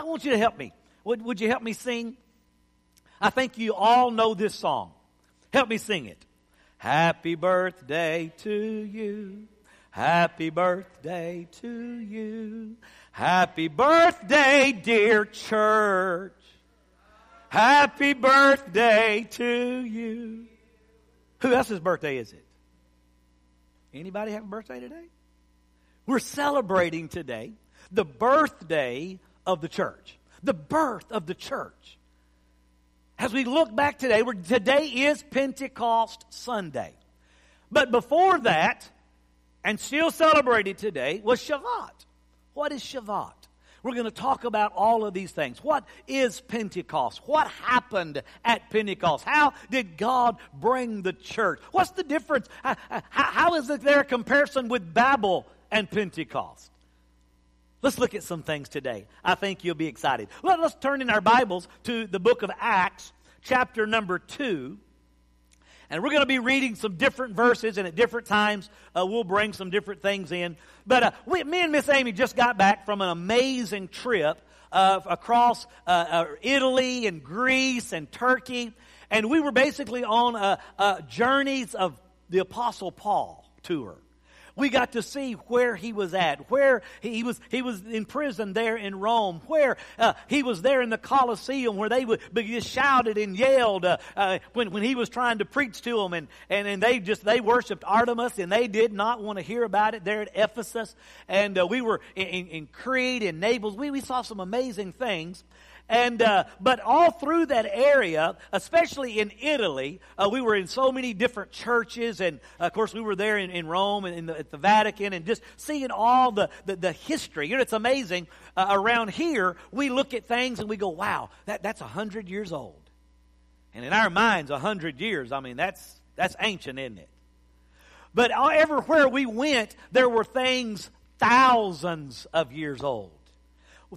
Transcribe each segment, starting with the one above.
I want you to help me. Would, would you help me sing? I think you all know this song. Help me sing it. Happy birthday to you. Happy birthday to you. Happy birthday, dear church. Happy birthday to you. Who else's birthday is it? Anybody have a birthday today? We're celebrating today the birthday of the church. The birth of the church. As we look back today, today is Pentecost Sunday. But before that, and still celebrated today, was Shavuot. What is Shavuot? We're going to talk about all of these things. What is Pentecost? What happened at Pentecost? How did God bring the church? What's the difference? How, how is there a comparison with Babel and Pentecost? Let's look at some things today. I think you'll be excited. Let, us turn in our Bibles to the book of Acts, chapter number 2. And we're going to be reading some different verses, and at different times, uh, we'll bring some different things in. But uh, we, me and Miss Amy just got back from an amazing trip uh, across uh, uh, Italy and Greece and Turkey. And we were basically on uh, journeys of the Apostle Paul tour we got to see where he was at, where he was, he was in prison there in Rome, where uh, he was there in the Colosseum, where they would be shouted and yelled uh, uh, when, when he was trying to preach to them, and, and, and they just, they worshiped Artemis, and they did not want to hear about it there at Ephesus, and uh, we were in, in, in Crete and Naples. We, we saw some amazing things. And uh, but all through that area, especially in Italy, uh, we were in so many different churches, and uh, of course we were there in, in Rome and in the, at the Vatican, and just seeing all the the, the history. You know, it's amazing. Uh, around here, we look at things and we go, "Wow, that that's a hundred years old," and in our minds, a hundred years. I mean, that's that's ancient, isn't it? But everywhere we went, there were things thousands of years old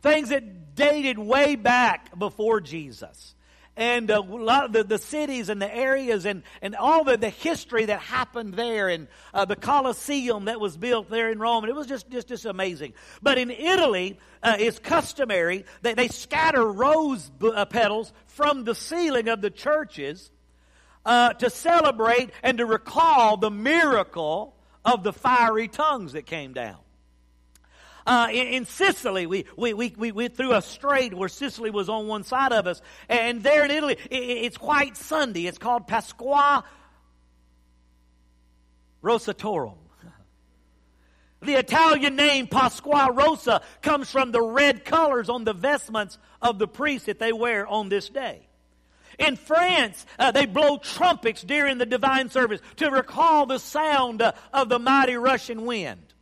things that dated way back before Jesus. And uh, the, the cities and the areas and, and all the, the history that happened there and uh, the Colosseum that was built there in Rome. And it was just, just, just amazing. But in Italy, uh, it's customary that they scatter rose uh, petals from the ceiling of the churches uh, to celebrate and to recall the miracle of the fiery tongues that came down. Uh, in, in, Sicily, we, we, we, we went through a strait where Sicily was on one side of us. And there in Italy, it, it's White Sunday. It's called Pasqua Rosatorum. The Italian name Pasqua Rosa comes from the red colors on the vestments of the priests that they wear on this day. In France, uh, they blow trumpets during the divine service to recall the sound uh, of the mighty Russian wind.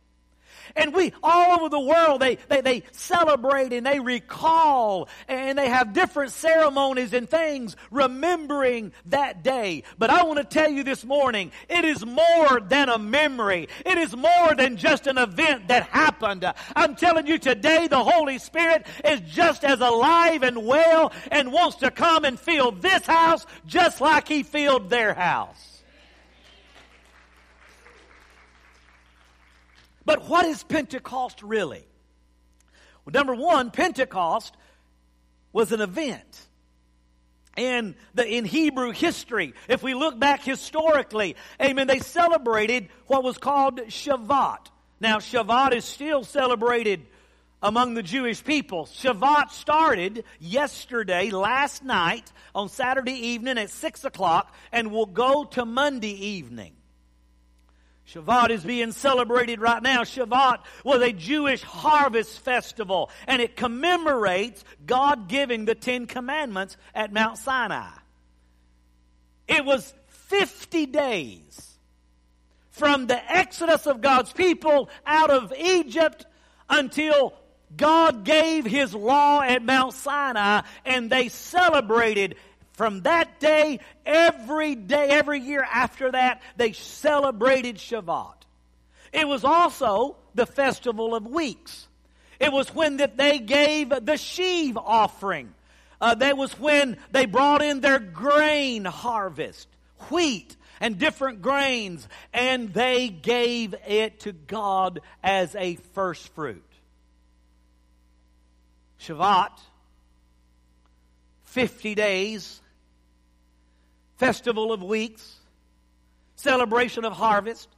And we, all over the world, they, they, they celebrate and they recall and they have different ceremonies and things remembering that day. But I want to tell you this morning, it is more than a memory. It is more than just an event that happened. I'm telling you today, the Holy Spirit is just as alive and well and wants to come and fill this house just like He filled their house. But what is Pentecost really? Well, number one, Pentecost was an event. And the, in Hebrew history, if we look back historically, amen, they celebrated what was called Shavuot. Now, Shavuot is still celebrated among the Jewish people. Shavuot started yesterday, last night, on Saturday evening at 6 o'clock, and will go to Monday evening. Shavuot is being celebrated right now. Shavuot was a Jewish harvest festival, and it commemorates God giving the Ten Commandments at Mount Sinai. It was 50 days from the exodus of God's people out of Egypt until God gave His law at Mount Sinai, and they celebrated from that day, every day, every year after that, they celebrated Shavuot. It was also the festival of weeks. It was when that they gave the sheaf offering. Uh, that was when they brought in their grain harvest, wheat and different grains, and they gave it to God as a first fruit. Shavuot 50 days, festival of weeks, celebration of harvest.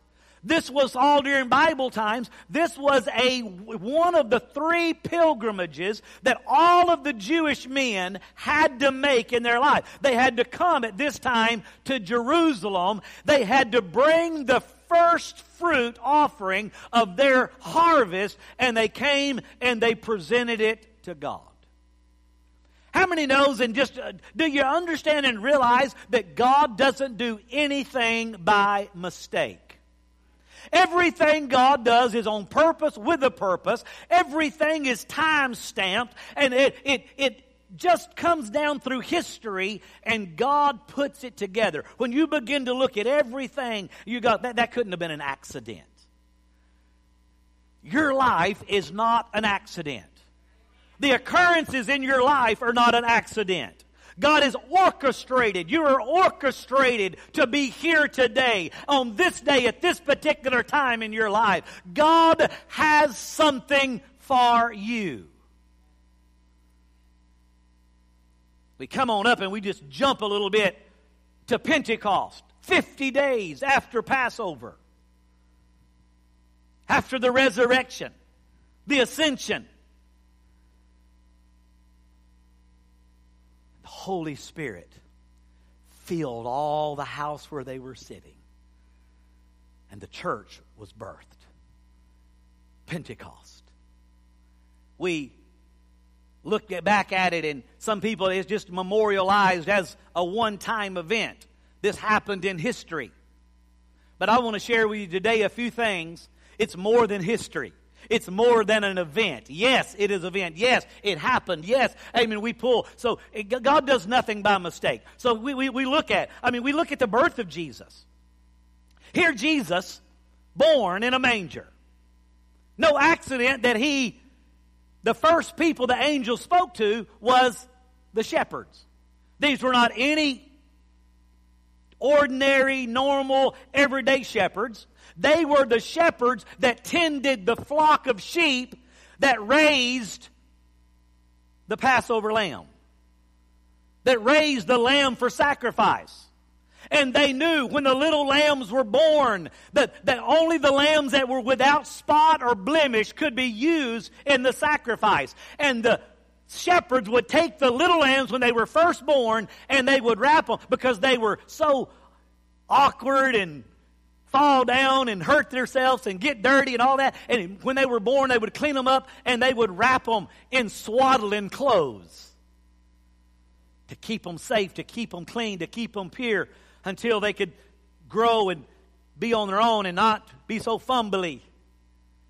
This was all during Bible times. This was a, one of the three pilgrimages that all of the Jewish men had to make in their life. They had to come at this time to Jerusalem. They had to bring the first fruit offering of their harvest and they came and they presented it to God. How many knows and just uh, do you understand and realize that God doesn't do anything by mistake? Everything God does is on purpose with a purpose. Everything is time stamped and it, it, it just comes down through history and God puts it together. When you begin to look at everything, you got that, that couldn't have been an accident. Your life is not an accident. The occurrences in your life are not an accident. God is orchestrated. You are orchestrated to be here today, on this day, at this particular time in your life. God has something for you. We come on up and we just jump a little bit to Pentecost, 50 days after Passover, after the resurrection, the ascension. Holy Spirit filled all the house where they were sitting. And the church was birthed. Pentecost. We look back at it, and some people it's just memorialized as a one time event. This happened in history. But I want to share with you today a few things. It's more than history. It's more than an event. Yes, it is an event. Yes, it happened. Yes, amen. We pull. So eh, God does nothing by mistake. So we, we, we look at, I mean, we look at the birth of Jesus. Here, Jesus, born in a manger. No accident that he, the first people the angel spoke to was the shepherds. These were not any ordinary, normal, everyday shepherds. They were the shepherds that tended the flock of sheep that raised the Passover lamb, that raised the lamb for sacrifice. And they knew when the little lambs were born that, that only the lambs that were without spot or blemish could be used in the sacrifice. And the shepherds would take the little lambs when they were first born and they would wrap them because they were so awkward and fall down and hurt themselves and get dirty and all that. And when they were born, they would clean them up and they would wrap them in swaddling clothes to keep them safe, to keep them clean, to keep them pure until they could grow and be on their own and not be so fumbly.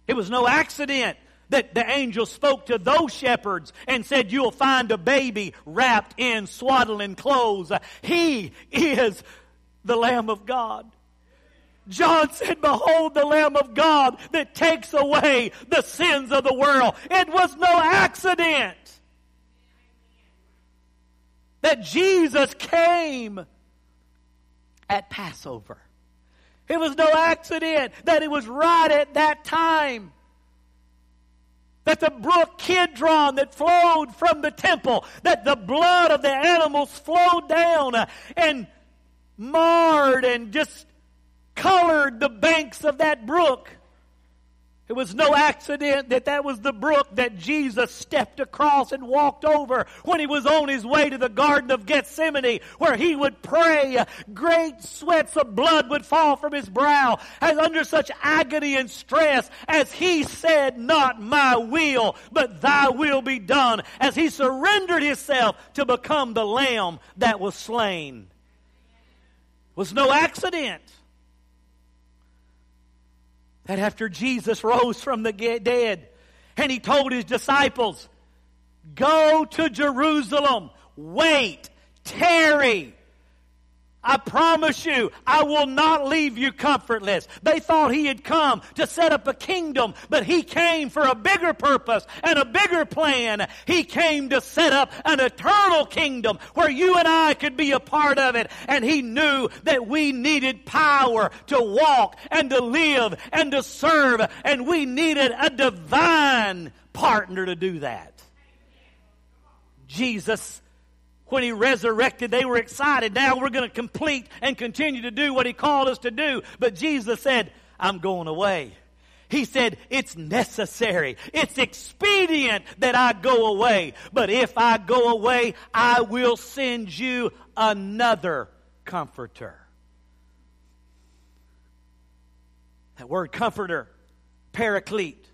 It was no accident that the angel spoke to those shepherds and said, You'll find a baby wrapped in swaddling clothes. He is the Lamb of God. John said, Behold the Lamb of God that takes away the sins of the world. It was no accident that Jesus came at Passover. It was no accident that it was right at that time. That the brook Kidron that flowed from the temple, that the blood of the animals flowed down and marred and just colored the banks of that brook. It was no accident that that was the brook that Jesus stepped across and walked over when he was on his way to the Garden of Gethsemane, where he would pray. Great sweats of blood would fall from his brow as under such agony and stress as he said, Not my will, but thy will be done, as he surrendered himself to become the lamb that was slain. It was no accident that after Jesus rose from the dead and he told his disciples, Go to Jerusalem, wait, tarry, I promise you, I will not leave you comfortless. They thought he had come to set up a kingdom, but he came for a bigger purpose and a bigger plan. He came to set up an eternal kingdom where you and I could be a part of it. And he knew that we needed power to walk and to live and to serve. And we needed a divine partner to do that. Jesus when he resurrected, they were excited. Now we're going to complete and continue to do what he called us to do. But Jesus said, I'm going away. He said, It's necessary. It's expedient that I go away. But if I go away, I will send you another comforter. That word comforter, paraclete,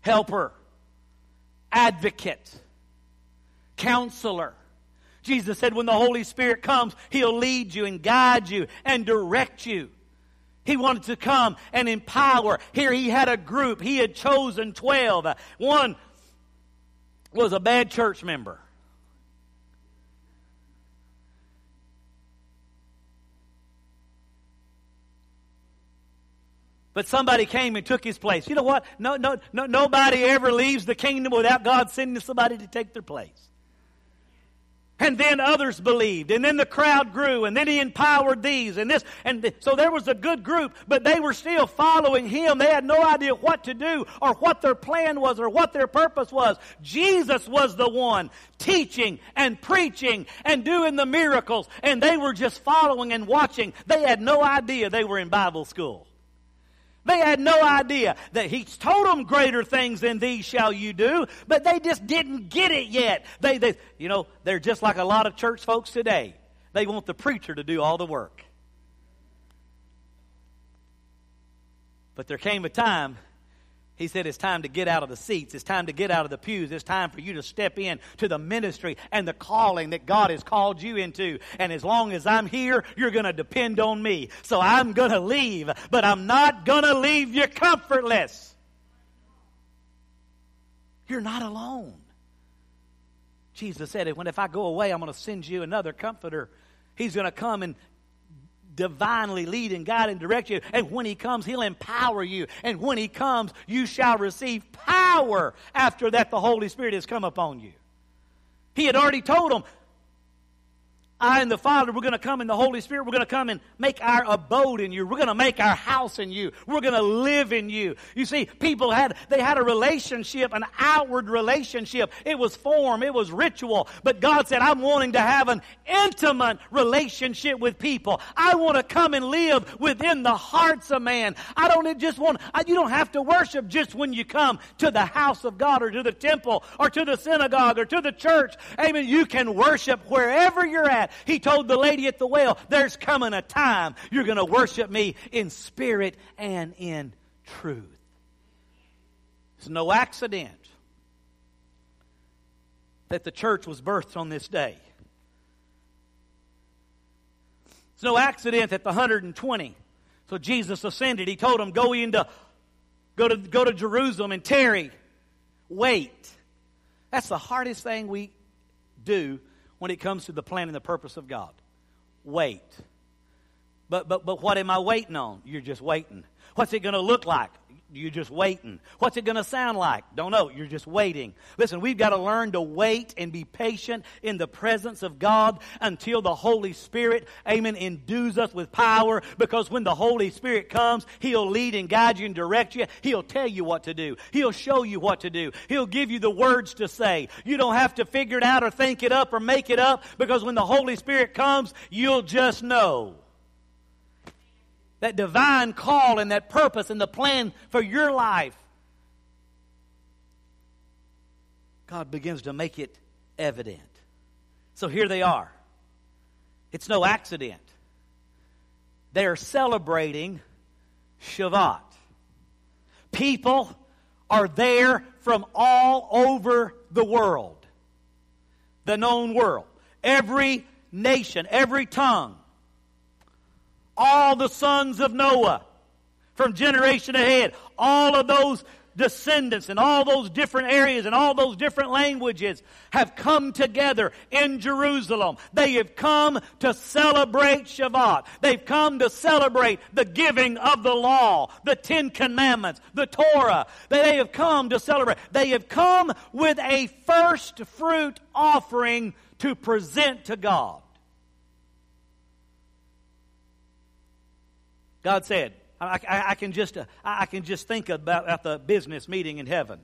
helper, advocate, counselor. Jesus said, when the Holy Spirit comes, He'll lead you and guide you and direct you. He wanted to come and empower. Here he had a group. He had chosen 12. One was a bad church member. But somebody came and took his place. You know what? No, no, no, nobody ever leaves the kingdom without God sending somebody to take their place. And then others believed, and then the crowd grew, and then he empowered these, and this, and th- so there was a good group, but they were still following him. They had no idea what to do, or what their plan was, or what their purpose was. Jesus was the one teaching and preaching and doing the miracles, and they were just following and watching. They had no idea they were in Bible school. They had no idea that he's told them greater things than these shall you do, but they just didn't get it yet. They, they, you know, they're just like a lot of church folks today. They want the preacher to do all the work. But there came a time he said, It's time to get out of the seats. It's time to get out of the pews. It's time for you to step in to the ministry and the calling that God has called you into. And as long as I'm here, you're going to depend on me. So I'm going to leave, but I'm not going to leave you comfortless. You're not alone. Jesus said, When if I go away, I'm going to send you another comforter. He's going to come and divinely lead and guide and direct you. And when He comes, He'll empower you. And when He comes, you shall receive power after that the Holy Spirit has come upon you. He had already told them, I and the Father, we're going to come in the Holy Spirit. We're going to come and make our abode in you. We're going to make our house in you. We're going to live in you. You see, people had, they had a relationship, an outward relationship. It was form. It was ritual. But God said, I'm wanting to have an intimate relationship with people. I want to come and live within the hearts of man. I don't just want, you don't have to worship just when you come to the house of God or to the temple or to the synagogue or to the church. Amen. You can worship wherever you're at that. He told the lady at the well, There's coming a time you're going to worship me in spirit and in truth. It's no accident that the church was birthed on this day. It's no accident that the 120, so Jesus ascended. He told them, Go into, go to, go to Jerusalem and tarry. Wait. That's the hardest thing we do when it comes to the plan and the purpose of God. Wait. But, but, but what am I waiting on? You're just waiting. What's it going to look like? You're just waiting. What's it going to sound like? Don't know. You're just waiting. Listen, we've got to learn to wait and be patient in the presence of God until the Holy Spirit, amen, endues us with power because when the Holy Spirit comes, He'll lead and guide you and direct you. He'll tell you what to do. He'll show you what to do. He'll give you the words to say. You don't have to figure it out or think it up or make it up because when the Holy Spirit comes, you'll just know that divine call and that purpose and the plan for your life, God begins to make it evident. So here they are. It's no accident. They are celebrating Shavuot. People are there from all over the world, the known world, every nation, every tongue all the sons of Noah from generation ahead, all of those descendants and all those different areas and all those different languages have come together in Jerusalem. They have come to celebrate Shavuot. They've come to celebrate the giving of the law, the Ten Commandments, the Torah. They have come to celebrate. They have come with a first fruit offering to present to God. God said, I, I, I can just, uh, I can just think about at the business meeting in heaven.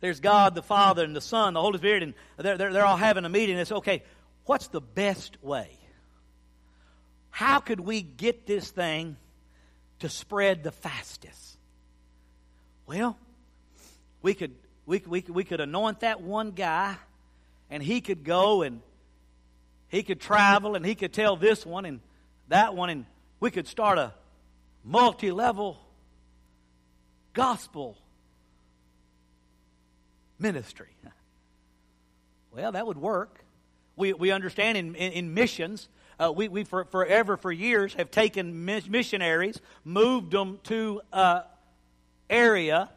There's God the Father and the Son, the Holy Spirit, and they're, they're, they're all having a meeting. It's okay, what's the best way? How could we get this thing to spread the fastest? Well, we could, we, we, we could anoint that one guy, and he could go and he could travel and he could tell this one and that one, and we could start a multi level gospel ministry. Well, that would work. We, we understand in, in, in missions, uh, we, we for, forever, for years, have taken missionaries, moved them to an area.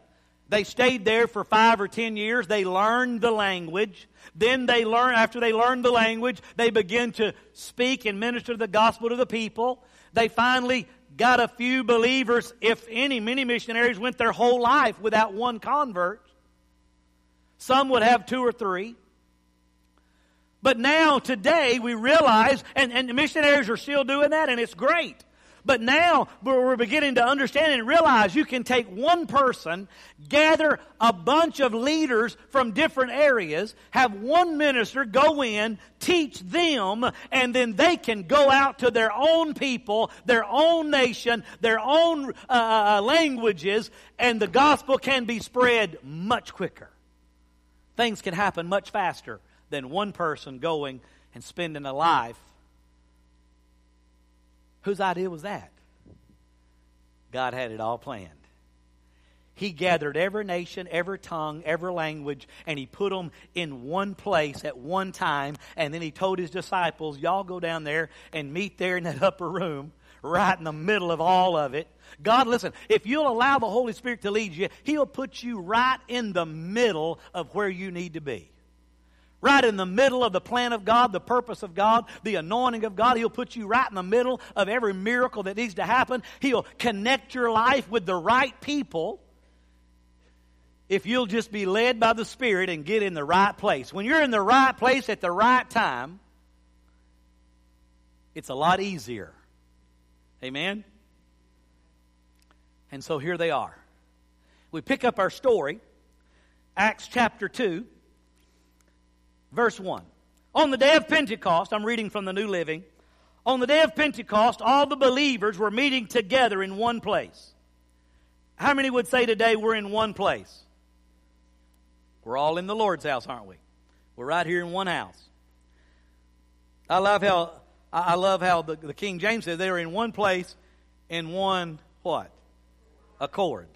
They stayed there for five or ten years. They learned the language. Then they learn, after they learned the language, they begin to speak and minister the gospel to the people. They finally got a few believers, if any. Many missionaries went their whole life without one convert. Some would have two or three. But now, today, we realize, and, and missionaries are still doing that, and it's great. But now we're beginning to understand and realize you can take one person, gather a bunch of leaders from different areas, have one minister go in, teach them, and then they can go out to their own people, their own nation, their own uh, uh languages, and the gospel can be spread much quicker. Things can happen much faster than one person going and spending a life Whose idea was that? God had it all planned. He gathered every nation, every tongue, every language, and he put them in one place at one time. And then he told his disciples, Y'all go down there and meet there in that upper room, right in the middle of all of it. God, listen, if you'll allow the Holy Spirit to lead you, he'll put you right in the middle of where you need to be right in the middle of the plan of God, the purpose of God, the anointing of God. He'll put you right in the middle of every miracle that needs to happen. He'll connect your life with the right people if you'll just be led by the Spirit and get in the right place. When you're in the right place at the right time, it's a lot easier. Amen? And so here they are. We pick up our story, Acts chapter 2 verse 1. On the day of Pentecost, I'm reading from the New Living. On the day of Pentecost, all the believers were meeting together in one place. How many would say today we're in one place? We're all in the Lord's house, aren't we? We're right here in one house. I love how I love how the, the King James says they're in one place in one what? Accord.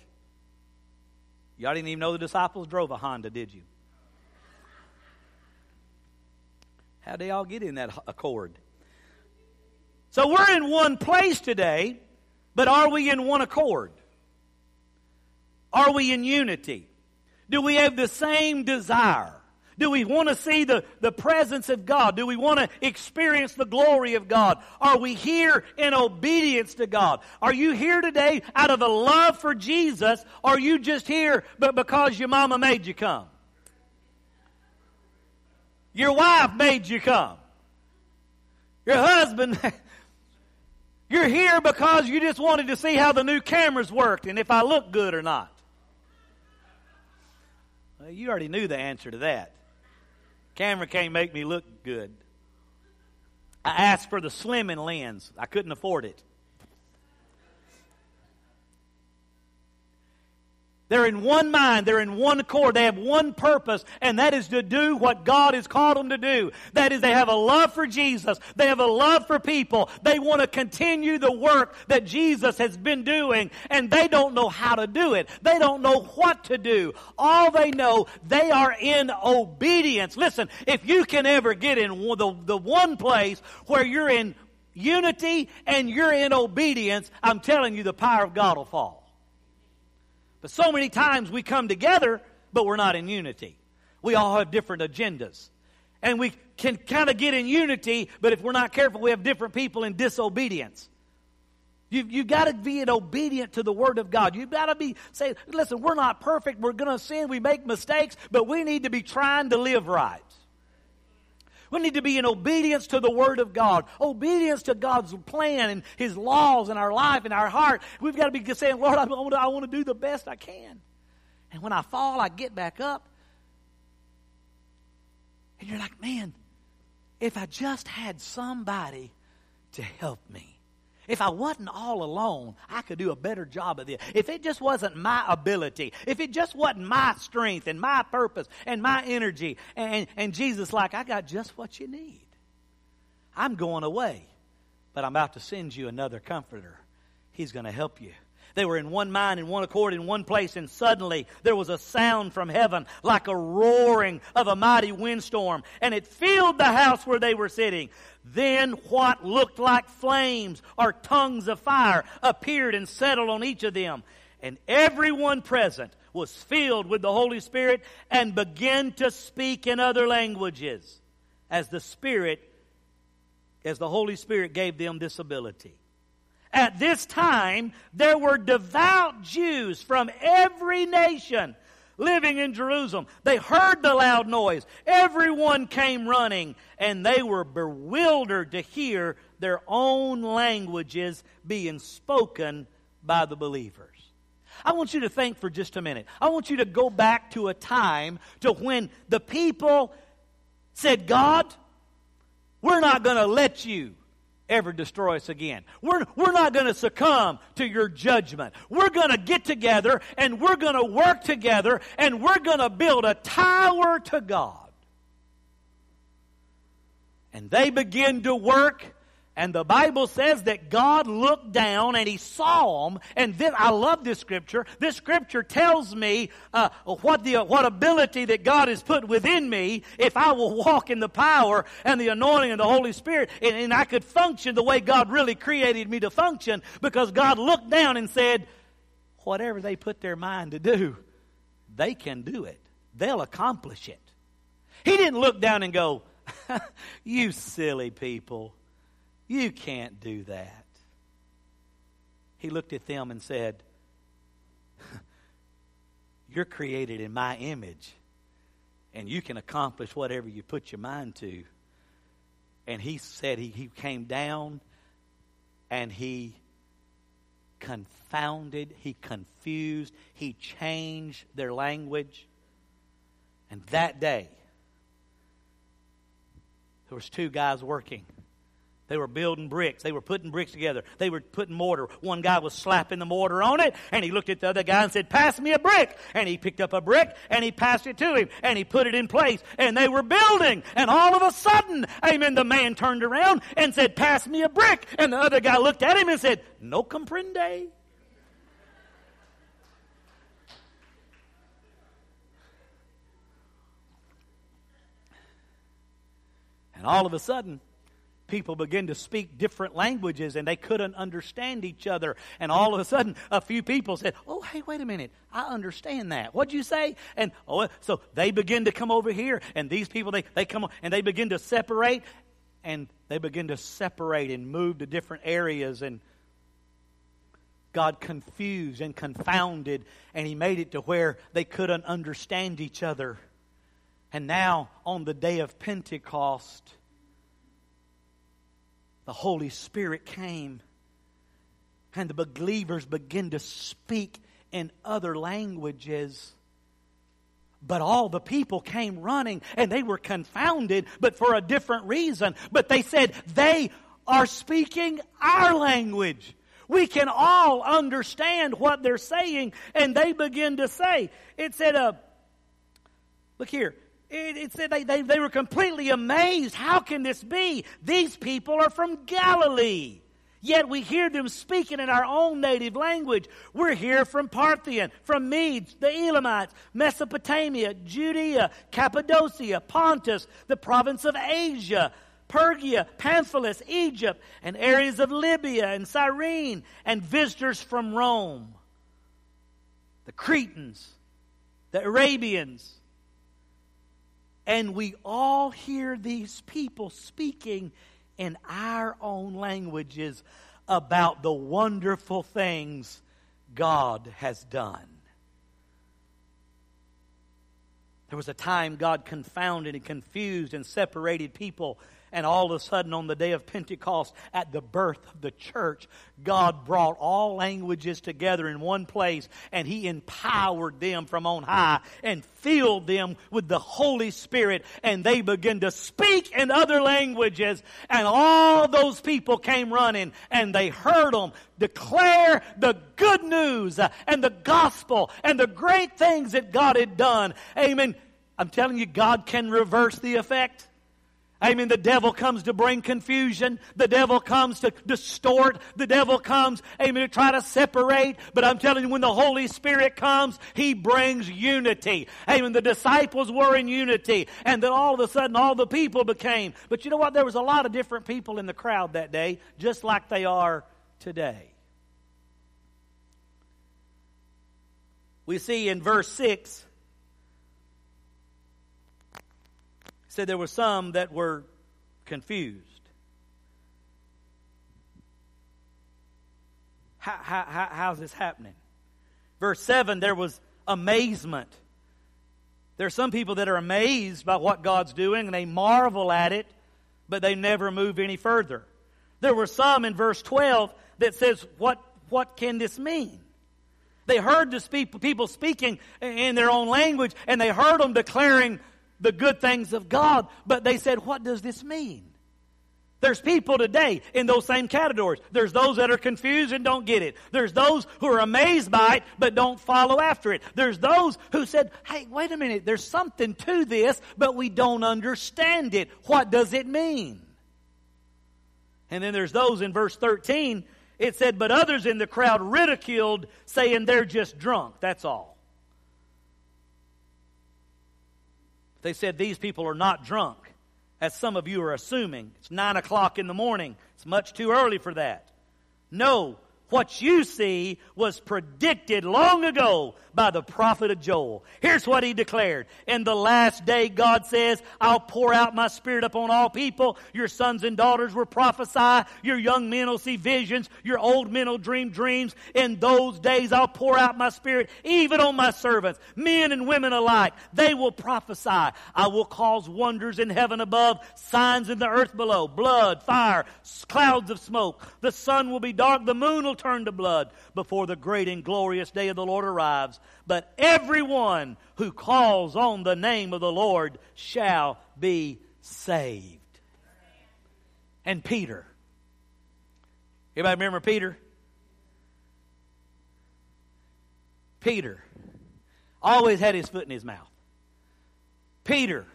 Y'all didn't even know the disciples drove a Honda, did you? How do y'all get in that accord? So we're in one place today, but are we in one accord? Are we in unity? Do we have the same desire? Do we want to see the, the presence of God? Do we want to experience the glory of God? Are we here in obedience to God? Are you here today out of a love for Jesus? Or are you just here but because your mama made you come? Your wife made you come. Your husband, you're here because you just wanted to see how the new cameras worked and if I look good or not. Well, you already knew the answer to that. Camera can't make me look good. I asked for the slimming lens. I couldn't afford it. They're in one mind. They're in one accord. They have one purpose, and that is to do what God has called them to do. That is, they have a love for Jesus. They have a love for people. They want to continue the work that Jesus has been doing, and they don't know how to do it. They don't know what to do. All they know, they are in obedience. Listen, if you can ever get in the, the one place where you're in unity and you're in obedience, I'm telling you, the power of God will fall. But so many times we come together, but we're not in unity. We all have different agendas. And we can kind of get in unity, but if we're not careful, we have different people in disobedience. You've, you've got to be obedient to the Word of God. You've got to be saying, listen, we're not perfect. We're going to sin. We make mistakes, but we need to be trying to live right. We need to be in obedience to the Word of God, obedience to God's plan and His laws in our life and our heart. We've got to be saying, Lord, I want, to, I want to do the best I can. And when I fall, I get back up. And you're like, man, if I just had somebody to help me. If I wasn't all alone, I could do a better job of this. If it just wasn't my ability, if it just wasn't my strength and my purpose and my energy, and, and Jesus, like, I got just what you need. I'm going away, but I'm about to send you another comforter. He's going to help you. They were in one mind and one accord in one place, and suddenly there was a sound from heaven like a roaring of a mighty windstorm, and it filled the house where they were sitting. Then what looked like flames or tongues of fire appeared and settled on each of them. And everyone present was filled with the Holy Spirit and began to speak in other languages as the Spirit, as the Holy Spirit gave them this ability. At this time, there were devout Jews from every nation living in Jerusalem. They heard the loud noise. Everyone came running, and they were bewildered to hear their own languages being spoken by the believers. I want you to think for just a minute. I want you to go back to a time to when the people said, God, we're not going to let you ever destroy us again. We're, we're not going to succumb to your judgment. We're going to get together and we're going to work together and we're going to build a tower to God. And they begin to work and the Bible says that God looked down and he saw them. And then, I love this scripture. This scripture tells me uh, what, the, what ability that God has put within me if I will walk in the power and the anointing of the Holy Spirit. And, and I could function the way God really created me to function because God looked down and said, whatever they put their mind to do, they can do it. They'll accomplish it. He didn't look down and go, you silly people. You can't do that. He looked at them and said, You're created in my image, and you can accomplish whatever you put your mind to. And he said he, he came down and he confounded, he confused, he changed their language. And that day, there was two guys working they were building bricks. They were putting bricks together. They were putting mortar. One guy was slapping the mortar on it, and he looked at the other guy and said, Pass me a brick. And he picked up a brick and he passed it to him, and he put it in place. And they were building. And all of a sudden, amen, the man turned around and said, Pass me a brick. And the other guy looked at him and said, No comprende. And all of a sudden, people begin to speak different languages and they couldn't understand each other. And all of a sudden, a few people said, Oh, hey, wait a minute. I understand that. What'd you say? And oh, so they begin to come over here, and these people, they, they come and they begin to separate, and they begin to separate and move to different areas. And God confused and confounded, and He made it to where they couldn't understand each other. And now, on the day of Pentecost, the Holy Spirit came and the believers began to speak in other languages. But all the people came running and they were confounded, but for a different reason. But they said, they are speaking our language. We can all understand what they're saying. And they begin to say, it said, uh, look here, it, it said they, they, they were completely amazed. How can this be? These people are from Galilee. Yet we hear them speaking in our own native language. We're here from Parthian, from Medes, the Elamites, Mesopotamia, Judea, Cappadocia, Pontus, the province of Asia, Phrygia, Pamphylia, Egypt, and areas of Libya and Cyrene, and visitors from Rome. The Cretans, the Arabians, and we all hear these people speaking in our own languages about the wonderful things God has done. There was a time God confounded and confused and separated people, And all of a sudden, on the day of Pentecost, at the birth of the church, God brought all languages together in one place and He empowered them from on high and filled them with the Holy Spirit. And they began to speak in other languages. And all those people came running and they heard them declare the good news uh, and the gospel and the great things that God had done. Amen. I'm telling you, God can reverse the effect. Amen. The devil comes to bring confusion. The devil comes to distort. The devil comes, amen, to try to separate. But I'm telling you, when the Holy Spirit comes, He brings unity. Amen. The disciples were in unity. And then all of a sudden, all the people became. But you know what? There was a lot of different people in the crowd that day, just like they are today. We see in verse 6 said there were some that were confused. How, how, how's this happening? Verse 7 there was amazement. There are some people that are amazed by what God's doing and they marvel at it, but they never move any further. There were some in verse 12 that says, What, what can this mean? They heard the people speaking in their own language and they heard them declaring the good things of God, but they said, What does this mean? There's people today in those same categories. There's those that are confused and don't get it. There's those who are amazed by it but don't follow after it. There's those who said, hey, wait a minute, there's something to this, but we don't understand it. What does it mean? And then there's those in verse 13, it said, but others in the crowd ridiculed, saying they're just drunk. That's all. They said these people are not drunk, as some of you are assuming. It's nine o'clock in the morning. It's much too early for that. No, what you see was predicted long ago by the prophet of Joel. Here's what he declared. In the last day, God says, I'll pour out my spirit upon all people. Your sons and daughters will prophesy. Your young men will see visions. Your old men will dream dreams. In those days, I'll pour out my spirit even on my servants, men and women alike. They will prophesy. I will cause wonders in heaven above, signs in the earth below, blood, fire, clouds of smoke. The sun will be dark. The moon will turn to blood before the great and glorious day of the Lord arrives. But everyone who calls on the name of the Lord shall be saved. And Peter. Everybody remember Peter? Peter always had his foot in his mouth. Peter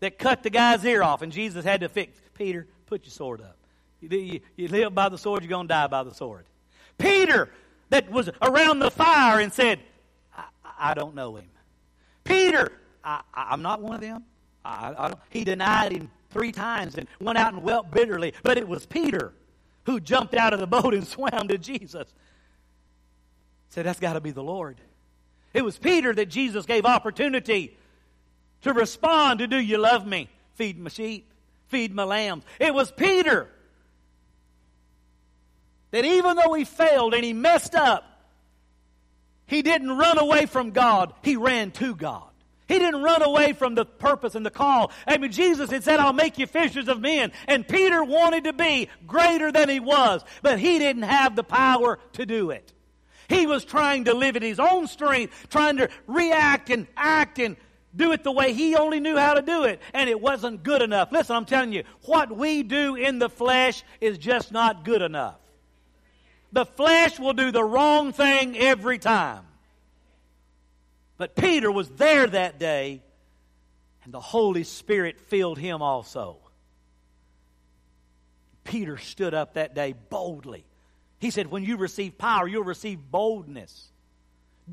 that cut the guy's ear off, and Jesus had to fix. Peter, put your sword up. You, you, you live by the sword, you're going to die by the sword. Peter, that was around the fire and said, I, I don't know him. Peter, I, am not one of them. I, he denied him three times and went out and wept bitterly. But it was Peter who jumped out of the boat and swam to Jesus. Said, That's got to be the Lord. It was Peter that Jesus gave opportunity to respond to Do you love me? Feed my sheep, feed my lambs. It was Peter that even though he failed and he messed up, he didn't run away from God, he ran to God. He didn't run away from the purpose and the call. I mean, Jesus had said, I'll make you fishers of men. And Peter wanted to be greater than he was, but he didn't have the power to do it. He was trying to live in his own strength, trying to react and act and do it the way he only knew how to do it, and it wasn't good enough. Listen, I'm telling you, what we do in the flesh is just not good enough. The flesh will do the wrong thing every time. But Peter was there that day, and the Holy Spirit filled him also. Peter stood up that day boldly. He said, When you receive power, you'll receive boldness,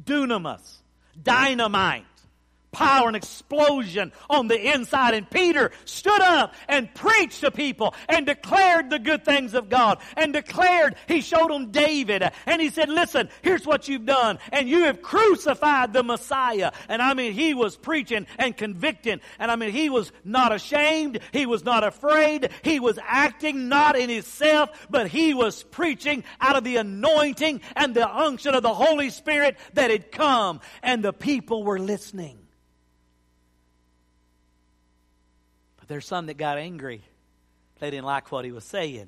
dunamis, dynamite power and explosion on the inside. And Peter stood up and preached to people and declared the good things of God and declared, he showed them David and he said, listen, here's what you've done and you have crucified the Messiah. And I mean, he was preaching and convicting and I mean, he was not ashamed. He was not afraid. He was acting not in himself, but he was preaching out of the anointing and the unction of the Holy Spirit that had come and the people were listening. But there's some that got angry They didn't like what he was saying.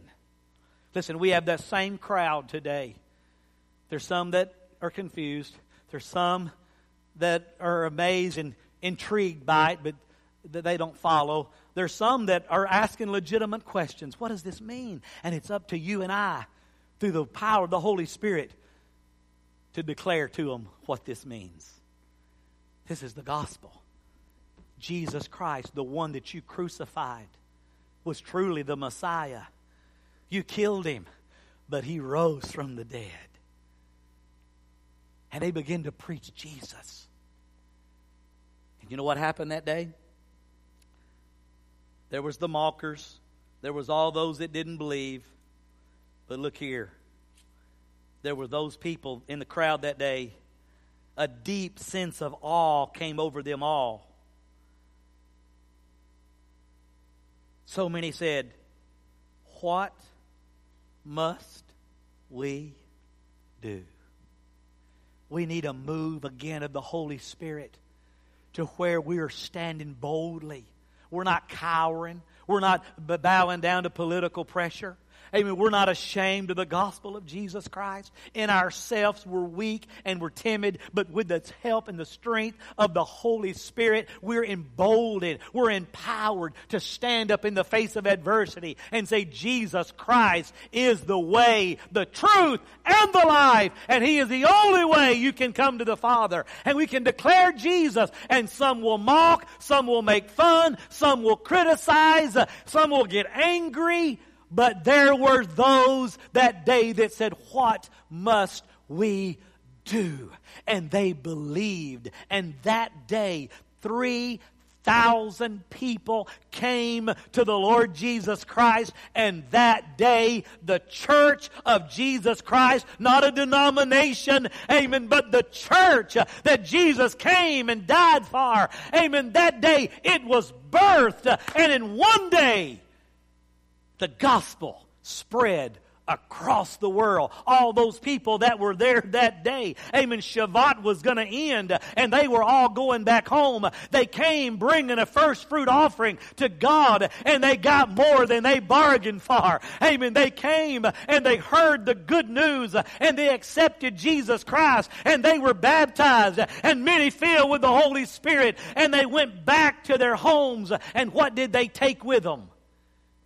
Listen, we have that same crowd today. There's some that are confused. There's some that are amazed and intrigued by it, but that they don't follow. There's some that are asking legitimate questions. What does this mean? And it's up to you and I, through the power of the Holy Spirit, to declare to them what this means. This is the gospel. Jesus Christ, the one that you crucified, was truly the Messiah. You killed him, but he rose from the dead. And they began to preach Jesus. And you know what happened that day? There was the mockers. There was all those that didn't believe. But look here. There were those people in the crowd that day. A deep sense of awe came over them all. So many said, What must we do? We need a move again of the Holy Spirit to where we are standing boldly. We're not cowering. We're not bowing down to political pressure. Amen. We're not ashamed of the gospel of Jesus Christ. In ourselves, we're weak and we're timid, but with the help and the strength of the Holy Spirit, we're emboldened, we're empowered to stand up in the face of adversity and say, Jesus Christ is the way, the truth, and the life. And He is the only way you can come to the Father. And we can declare Jesus, and some will mock, some will make fun, some will criticize, some will get angry. But there were those that day that said, What must we do? And they believed. And that day, three thousand people came to the Lord Jesus Christ, and that day the church of Jesus Christ, not a denomination, amen, but the church that Jesus came and died for, amen, that day it was birthed, and in one day the gospel spread across the world. All those people that were there that day. Amen. Shavuot was going to end and they were all going back home. They came bringing a first fruit offering to God and they got more than they bargained for. Amen. They came and they heard the good news and they accepted Jesus Christ and they were baptized and many filled with the Holy Spirit and they went back to their homes and what did they take with them?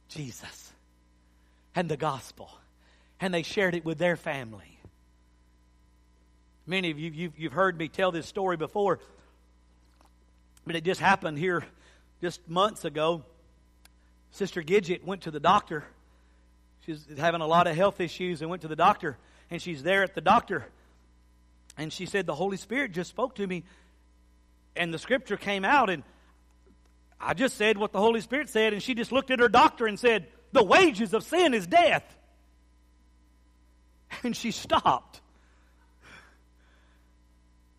Jesus and the gospel. And they shared it with their family. Many of you, you've, you've heard me tell this story before, but it just happened here just months ago. Sister Gidget went to the doctor. She's having a lot of health issues and went to the doctor, and she's there at the doctor. And she said, The Holy Spirit just spoke to me, and the scripture came out, and I just said what the Holy Spirit said, and she just looked at her doctor and said, the wages of sin is death. And she stopped.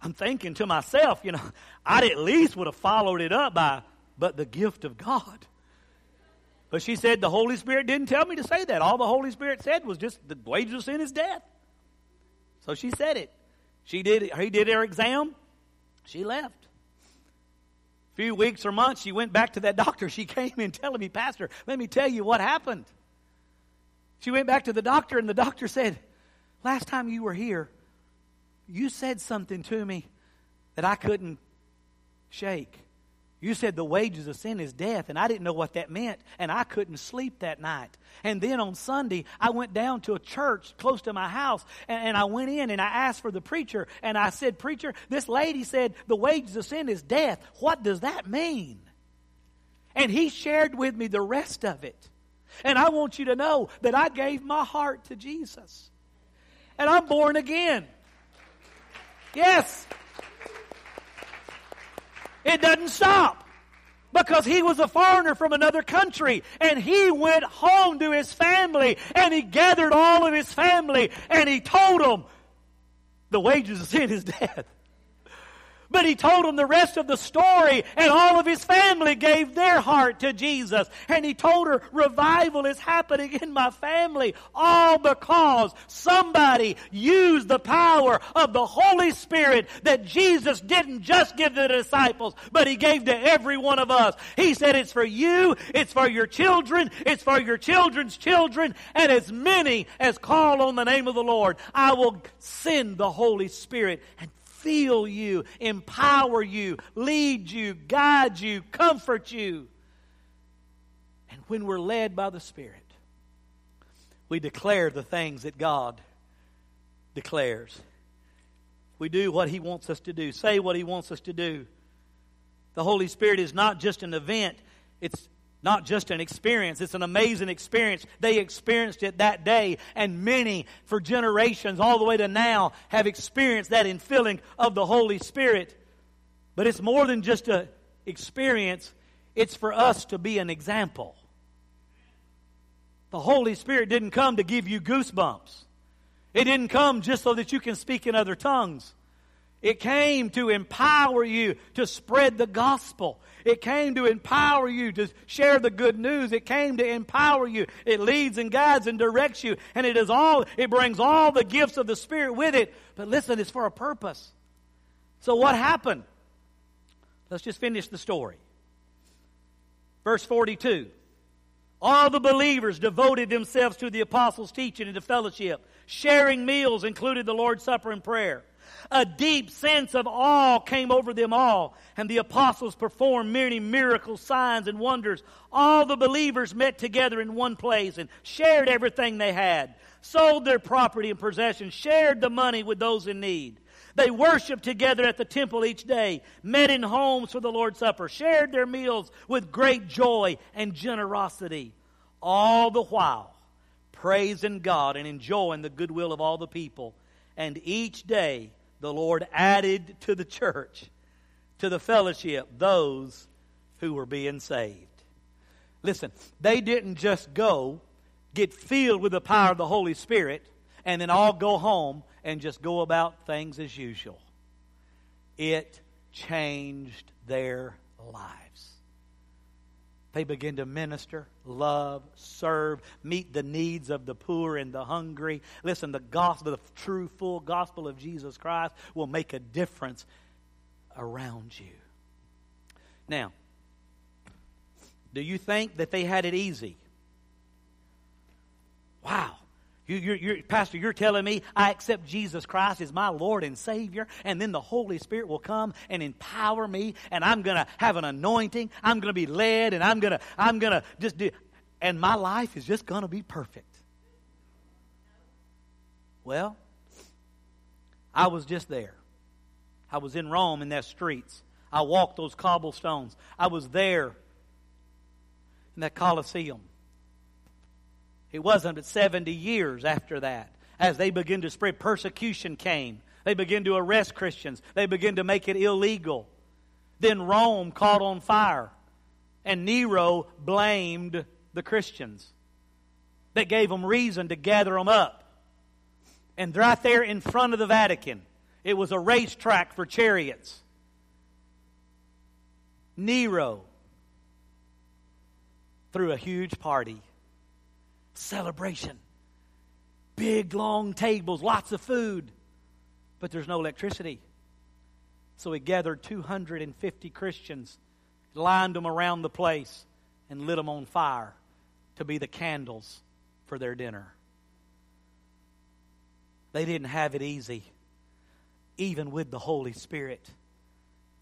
I'm thinking to myself, you know, I'd at least would have followed it up by, but the gift of God. But she said the Holy Spirit didn't tell me to say that. All the Holy Spirit said was just the wages of sin is death. So she said it. She did. He did her exam. She left few weeks or months, she went back to that doctor. She came in telling me, Pastor, let me tell you what happened. She went back to the doctor, and the doctor said, Last time you were here, you said something to me that I couldn't shake. You said the wages of sin is death, and I didn't know what that meant, and I couldn't sleep that night. And then on Sunday, I went down to a church close to my house, and, and, I went in and I asked for the preacher, and I said, Preacher, this lady said the wages of sin is death. What does that mean? And he shared with me the rest of it. And I want you to know that I gave my heart to Jesus. And I'm born again. Yes. It doesn't stop because he was a foreigner from another country and he went home to his family and he gathered all of his family and he told them the wages of sin is death. But he told them the rest of the story, and all of his family gave their heart to Jesus. And he told her, Revival is happening in my family, all because somebody used the power of the Holy Spirit that Jesus didn't just give to the disciples, but he gave to every one of us. He said, It's for you, it's for your children, it's for your children's children, and as many as call on the name of the Lord, I will send the Holy Spirit and fill you, empower you, lead you, guide you, comfort you. And when we're led by the Spirit, we declare the things that God declares. We do what He wants us to do, say what He wants us to do. The Holy Spirit is not just an event, it's not just an experience, it's an amazing experience. They experienced it that day, and many for generations, all the way to now, have experienced that infilling of the Holy Spirit. But it's more than just an experience, it's for us to be an example. The Holy Spirit didn't come to give you goosebumps. It didn't come just so that you can speak in other tongues. It came to empower you to spread the gospel. It came to empower you to share the good news. It came to empower you. It leads and guides and directs you. And it is all, it brings all the gifts of the Spirit with it. But listen, it's for a purpose. So what happened? Let's just finish the story. Verse 42. All the believers devoted themselves to the apostles' teaching and to fellowship. Sharing meals included the Lord's Supper and prayer. A deep sense of awe came over them all, and the apostles performed many miracles, signs, and wonders. All the believers met together in one place and shared everything they had, sold their property and possessions, shared the money with those in need. They worshiped together at the temple each day, met in homes for the Lord's Supper, shared their meals with great joy and generosity, all the while praising God and enjoying the goodwill of all the people. And each day the Lord added to the church, to the fellowship, those who were being saved. Listen, they didn't just go get filled with the power of the Holy Spirit and then all go home and just go about things as usual. It changed their lives. They begin to minister, love, serve, meet the needs of the poor and the hungry. Listen, the gospel, the true, full gospel of Jesus Christ will make a difference around you. Now, do you think that they had it easy? Wow. You, you're, you're, Pastor, you're telling me I accept Jesus Christ as my Lord and Savior, and then the Holy Spirit will come and empower me, and I'm going to have an anointing. I'm going to be led, and I'm going to I'm going to just do, and my life is just going to be perfect. Well, I was just there. I was in Rome in their streets. I walked those cobblestones. I was there in that Colosseum. It wasn't but 70 years after that. As they began to spread, persecution came. They began to arrest Christians. They began to make it illegal. Then Rome caught on fire. And Nero blamed the Christians. That gave them reason to gather them up. And right there in front of the Vatican, it was a racetrack for chariots. Nero threw a huge party celebration. Big, long tables, lots of food, but there's no electricity. So he gathered 250 Christians, lined them around the place, and lit them on fire to be the candles for their dinner. They didn't have it easy, even with the Holy Spirit.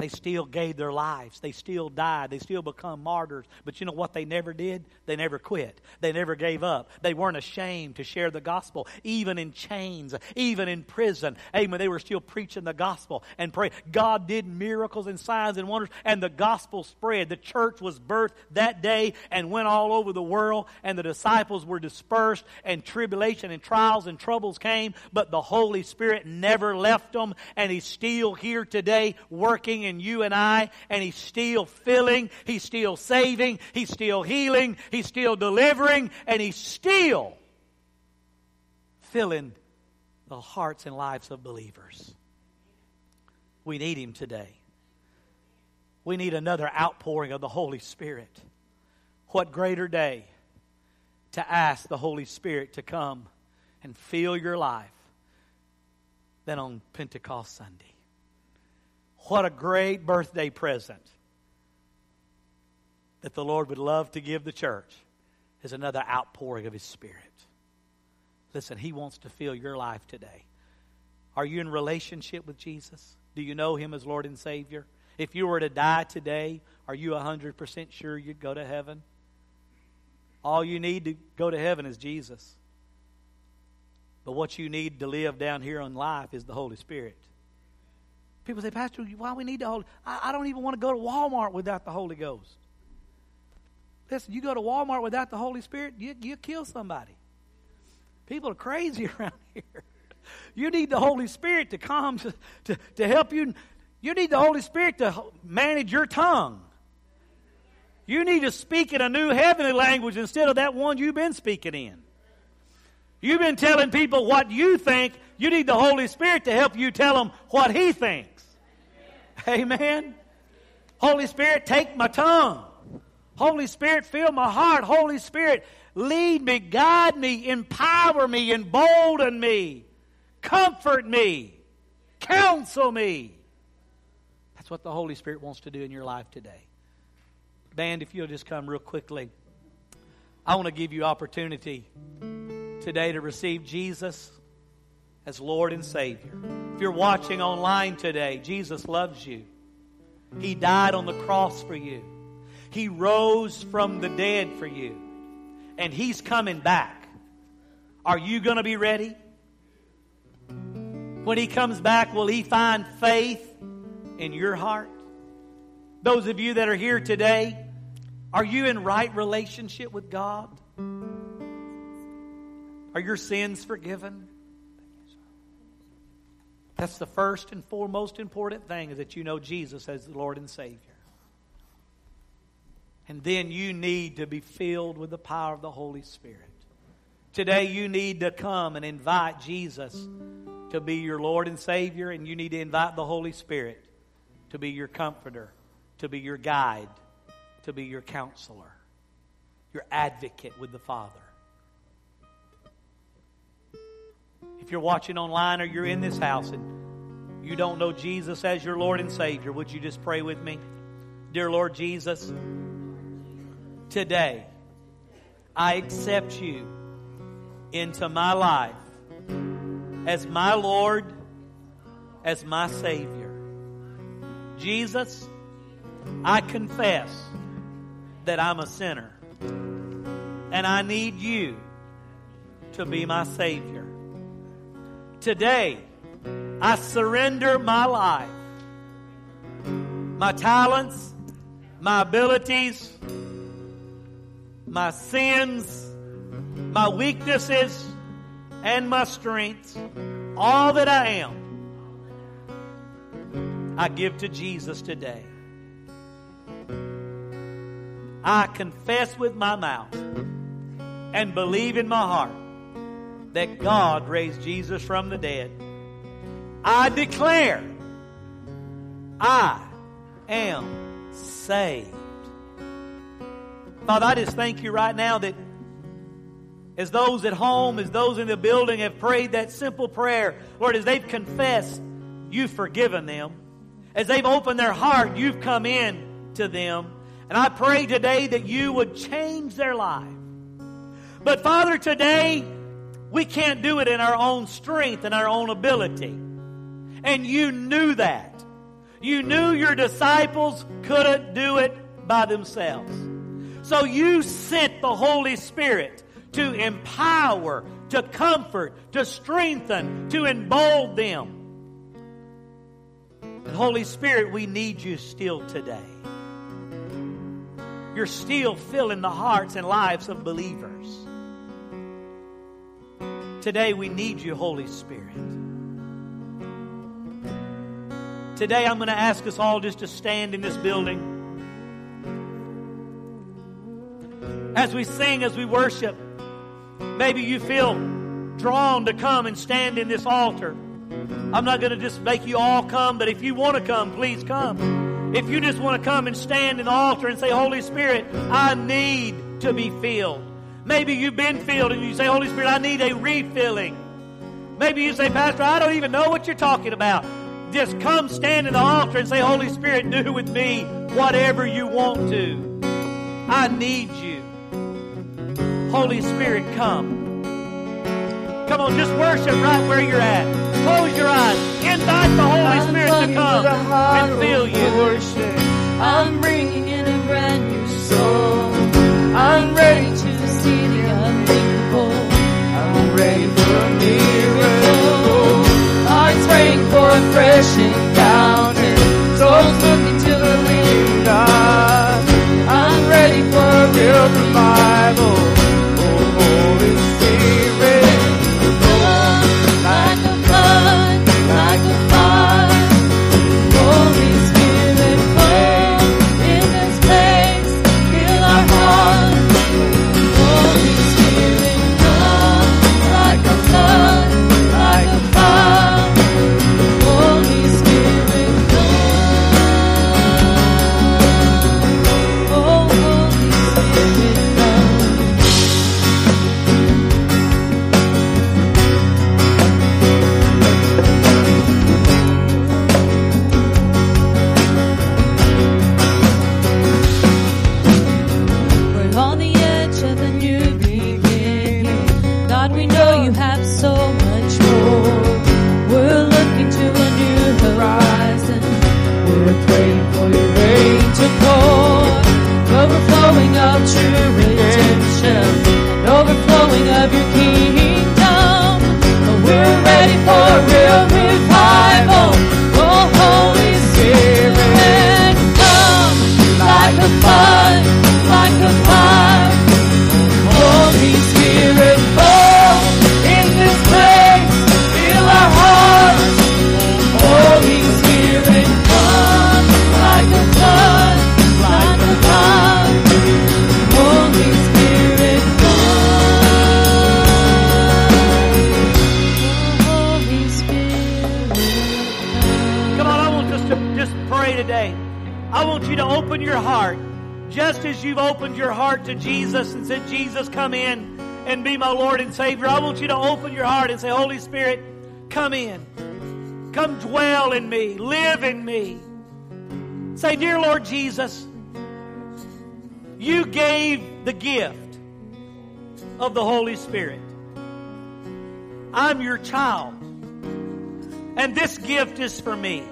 They still gave their lives. They still died. They still become martyrs. But you know what they never did? They never quit. They never gave up. They weren't ashamed to share the gospel, even in chains, even in prison. Amen. They were still preaching the gospel and pray. God did miracles and signs and wonders, and the gospel spread. The church was birthed that day and went all over the world, and the disciples were dispersed, and tribulation and trials and troubles came, but the Holy Spirit never left them, and He's still here today working in you and I, and He's still filling, He's still saving, He's still healing, He's still delivering, and He's still filling the hearts and lives of believers. We need Him today. We need another outpouring of the Holy Spirit. What greater day to ask the Holy Spirit to come and fill your life than on Pentecost Sunday. What a great birthday present that the Lord would love to give the church is another outpouring of His Spirit. Listen, He wants to fill your life today. Are you in relationship with Jesus? Do you know Him as Lord and Savior? If you were to die today, are you 100% sure you'd go to heaven? All you need to go to heaven is Jesus. But what you need to live down here on life is the Holy Spirit. People say, Pastor, why we need the Holy I, I don't even want to go to Walmart without the Holy Ghost. Listen, you go to Walmart without the Holy Spirit, you, you kill somebody. People are crazy around here. You need the Holy Spirit to come to, to, to help you. You need the Holy Spirit to manage your tongue. You need to speak in a new heavenly language instead of that one you've been speaking in. You've been telling people what you think. You need the Holy Spirit to help you tell them what He thinks. Amen. Holy Spirit, take my tongue. Holy Spirit, fill my heart. Holy Spirit, lead me, guide me, empower me, embolden me, comfort me, counsel me. That's what the Holy Spirit wants to do in your life today. Band, if you'll just come real quickly. I want to give you opportunity today to receive Jesus as Lord and Savior. If you're watching online today, Jesus loves you. He died on the cross for you. He rose from the dead for you. And He's coming back. Are you going to be ready? When He comes back, will He find faith in your heart? Those of you that are here today, are you in right relationship with God? Are your sins forgiven? That's the first and foremost important thing is that you know Jesus as the Lord and Savior. And then you need to be filled with the power of the Holy Spirit. Today you need to come and invite Jesus to be your Lord and Savior, and you need to invite the Holy Spirit to be your comforter, to be your guide, to be your counselor, your advocate with the Father. If you're watching online or you're in this house and you don't know Jesus as your Lord and Savior, would you just pray with me? Dear Lord Jesus, today I accept you into my life as my Lord, as my Savior. Jesus, I confess that I'm a sinner and I need you to be my Savior. Today, I surrender my life, my talents, my abilities, my sins, my weaknesses, and my strengths, all that I am, I give to Jesus today. I confess with my mouth and believe in my heart that God raised Jesus from the dead. I declare I am saved. Father, I just thank you right now that as those at home, as those in the building have prayed that simple prayer, Lord, as they've confessed, you've forgiven them. As they've opened their heart, you've come in to them. And I pray today that you would change their life. But Father, today, we can't do it in our own strength and our own ability. And you knew that. You knew your disciples couldn't do it by themselves. So you sent the Holy Spirit to empower, to comfort, to strengthen, to embolden them. And Holy Spirit, we need you still today. You're still filling the hearts and lives of believers. Today we need you, Holy Spirit. Today I'm going to ask us all just to stand in this building. As we sing, as we worship, maybe you feel drawn to come and stand in this altar. I'm not going to just make you all come, but if you want to come, please come. If you just want to come and stand in the altar and say, Holy Spirit, I need to be filled. Maybe you've been filled and you say, Holy Spirit, I need a refilling. Maybe you say, Pastor, I don't even know what you're talking about. Just come stand in the altar and say, Holy Spirit, do with me whatever you want to. I need you. Holy Spirit, come. Come on, just worship right where you're at. Close your eyes. Invite the Holy Spirit to come and fill you. I'm bringing in a brand new song. I'm ready Ready for a miracle. Hearts praying for a fresh encounter. Souls looking to the living God. I'm ready for a real Holy Jesus, you gave the gift of the Holy Spirit. I'm your child. And this gift is for me.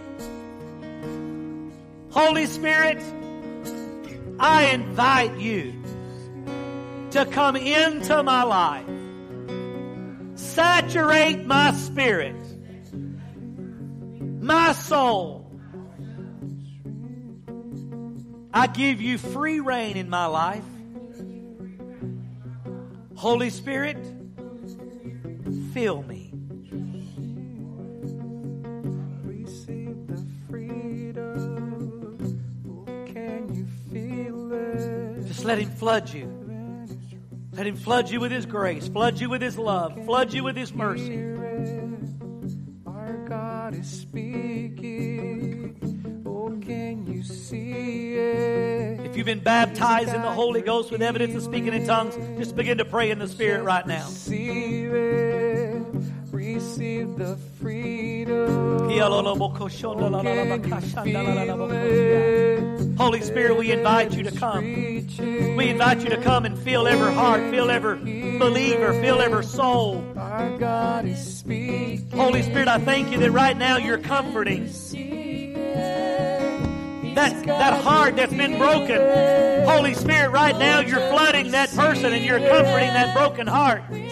Holy Spirit, I invite you to come into my life. Saturate my spirit, my soul. I give you free rein in my life. Holy Spirit, fill me. Receive the freedom. Can you feel it? Just let Him flood you. Let Him flood you with His grace, flood you with His love, flood you with His mercy. Our God is speaking. Can you see it? If you've been baptized in the Holy Ghost with evidence of speaking in tongues, just begin to pray in the Spirit right now. Receive it. Receive the freedom. Holy Spirit, we invite you to come. We invite you to come and fill every heart, fill every believer, fill every soul. Our God is speaking. Holy Spirit, I thank you that right now you're comforting that, that heart that's been broken. Holy Spirit, right now you're flooding that person and you're comforting that broken heart. Holy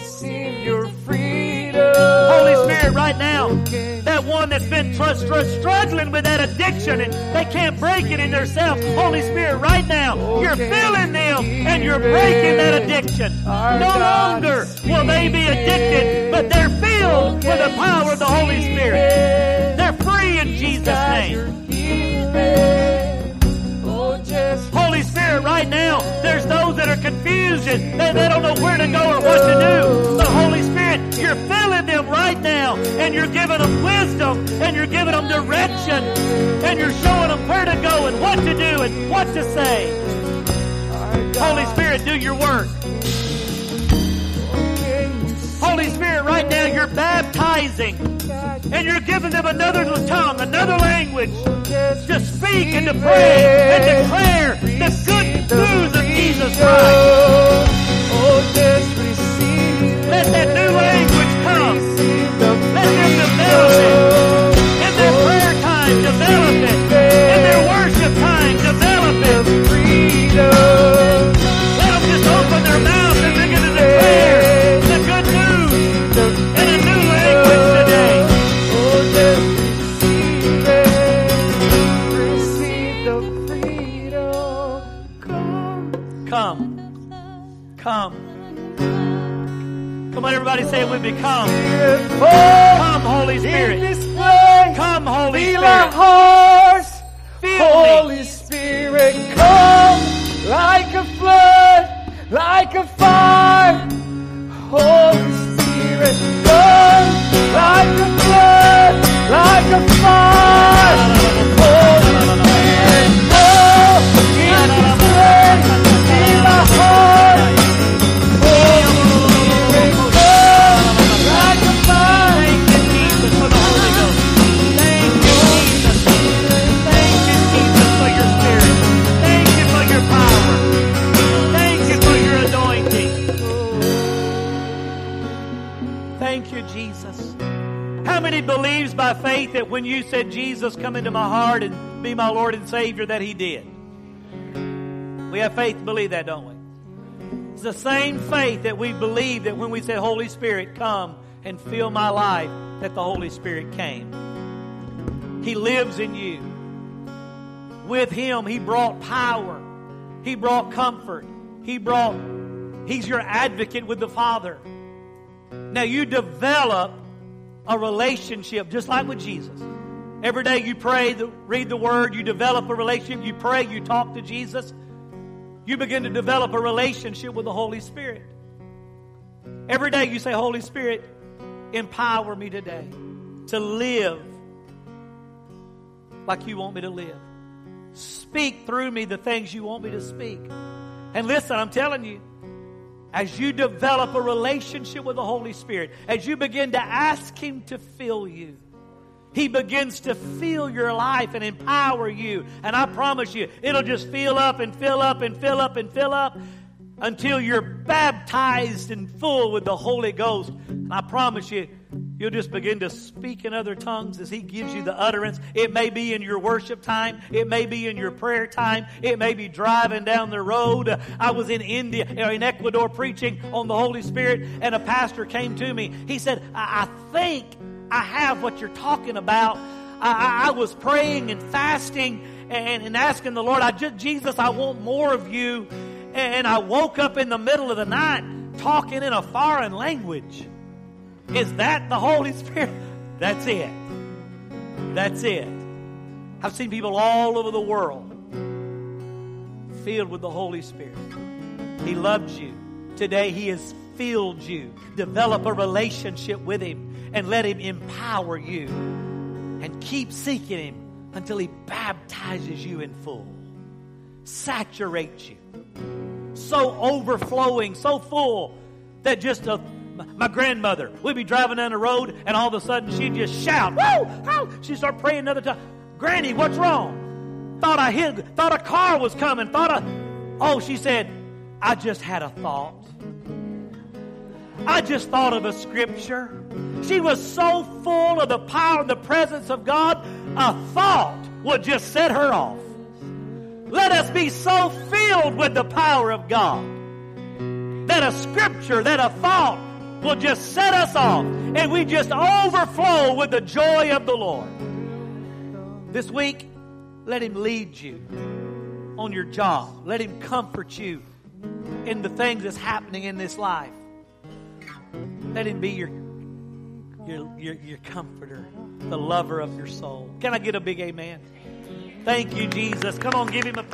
Spirit, right now, that one that's been tr- str- struggling with that addiction and they can't break it in themselves. Holy Spirit, right now, you're filling them and you're breaking that addiction. No longer will they be addicted, but they're filled with the power of the Holy Spirit. There's those that are confused and they, they don't know where to go or what to do. But Holy Spirit, you're filling them right now and you're giving them wisdom and you're giving them direction and you're showing them where to go and what to do and what to say. Holy Spirit, do your work. Holy Spirit, right now you're baptizing and you're giving them another tongue, another language to speak and to pray and declare the good news of Jesus Christ. Let that new language come. Let them develop it. On, everybody say it with me. Come. Oh, Come, Holy Spirit. Come, Holy Spirit. When you said, Jesus, come into my heart and be my Lord and Savior, that He did? We have faith to believe that, don't we? It's the same faith that we believe that when we said, Holy Spirit, come and fill my life, that the Holy Spirit came. He lives in you. With Him, He brought power. He brought comfort. He brought, He's your advocate with the Father. Now you develop a relationship just like with Jesus. Every day you pray, read the Word, you develop a relationship, you pray, you talk to Jesus. You begin to develop a relationship with the Holy Spirit. Every day you say, Holy Spirit, empower me today to live like you want me to live. Speak through me the things you want me to speak. And listen, I'm telling you, as you develop a relationship with the Holy Spirit, as you begin to ask Him to fill you, He begins to fill your life and empower you. And I promise you, it'll just fill up and fill up and fill up and fill up until you're baptized and full with the Holy Ghost. And I promise you, you'll just begin to speak in other tongues as He gives you the utterance. It may be in your worship time, it may be in your prayer time, it may be driving down the road. I was in India, or in Ecuador, preaching on the Holy Spirit, and a pastor came to me. He said, I, I think I have what you're talking about. I, I, I was praying and fasting and, and asking the Lord, I just, Jesus, I want more of you. And I woke up in the middle of the night talking in a foreign language. Is that the Holy Spirit? That's it. That's it. I've seen people all over the world filled with the Holy Spirit. He loves you. Today, He has filled you. Develop a relationship with Him and let Him empower you. And keep seeking Him until He baptizes you in full, saturates you so overflowing, so full that just a, my grandmother, we'd be driving down the road and all of a sudden she'd just shout, whoa, whoa. She'd start praying another time. Granny, what's wrong? Thought I hit, thought a car was coming, thought a, oh, she said, I just had a thought. I just thought of a scripture. She was so full of the power and the presence of God, a thought would just set her off. Let us be so filled with the power of God that a scripture, that a thought will just set us off and we just overflow with the joy of the Lord. This week, let Him lead you on your job. Let Him comfort you in the things that's happening in this life. Let Him be your, your, your, your comforter, the lover of your soul. Can I get a big amen? Thank you, Jesus. Come on, give Him a praise.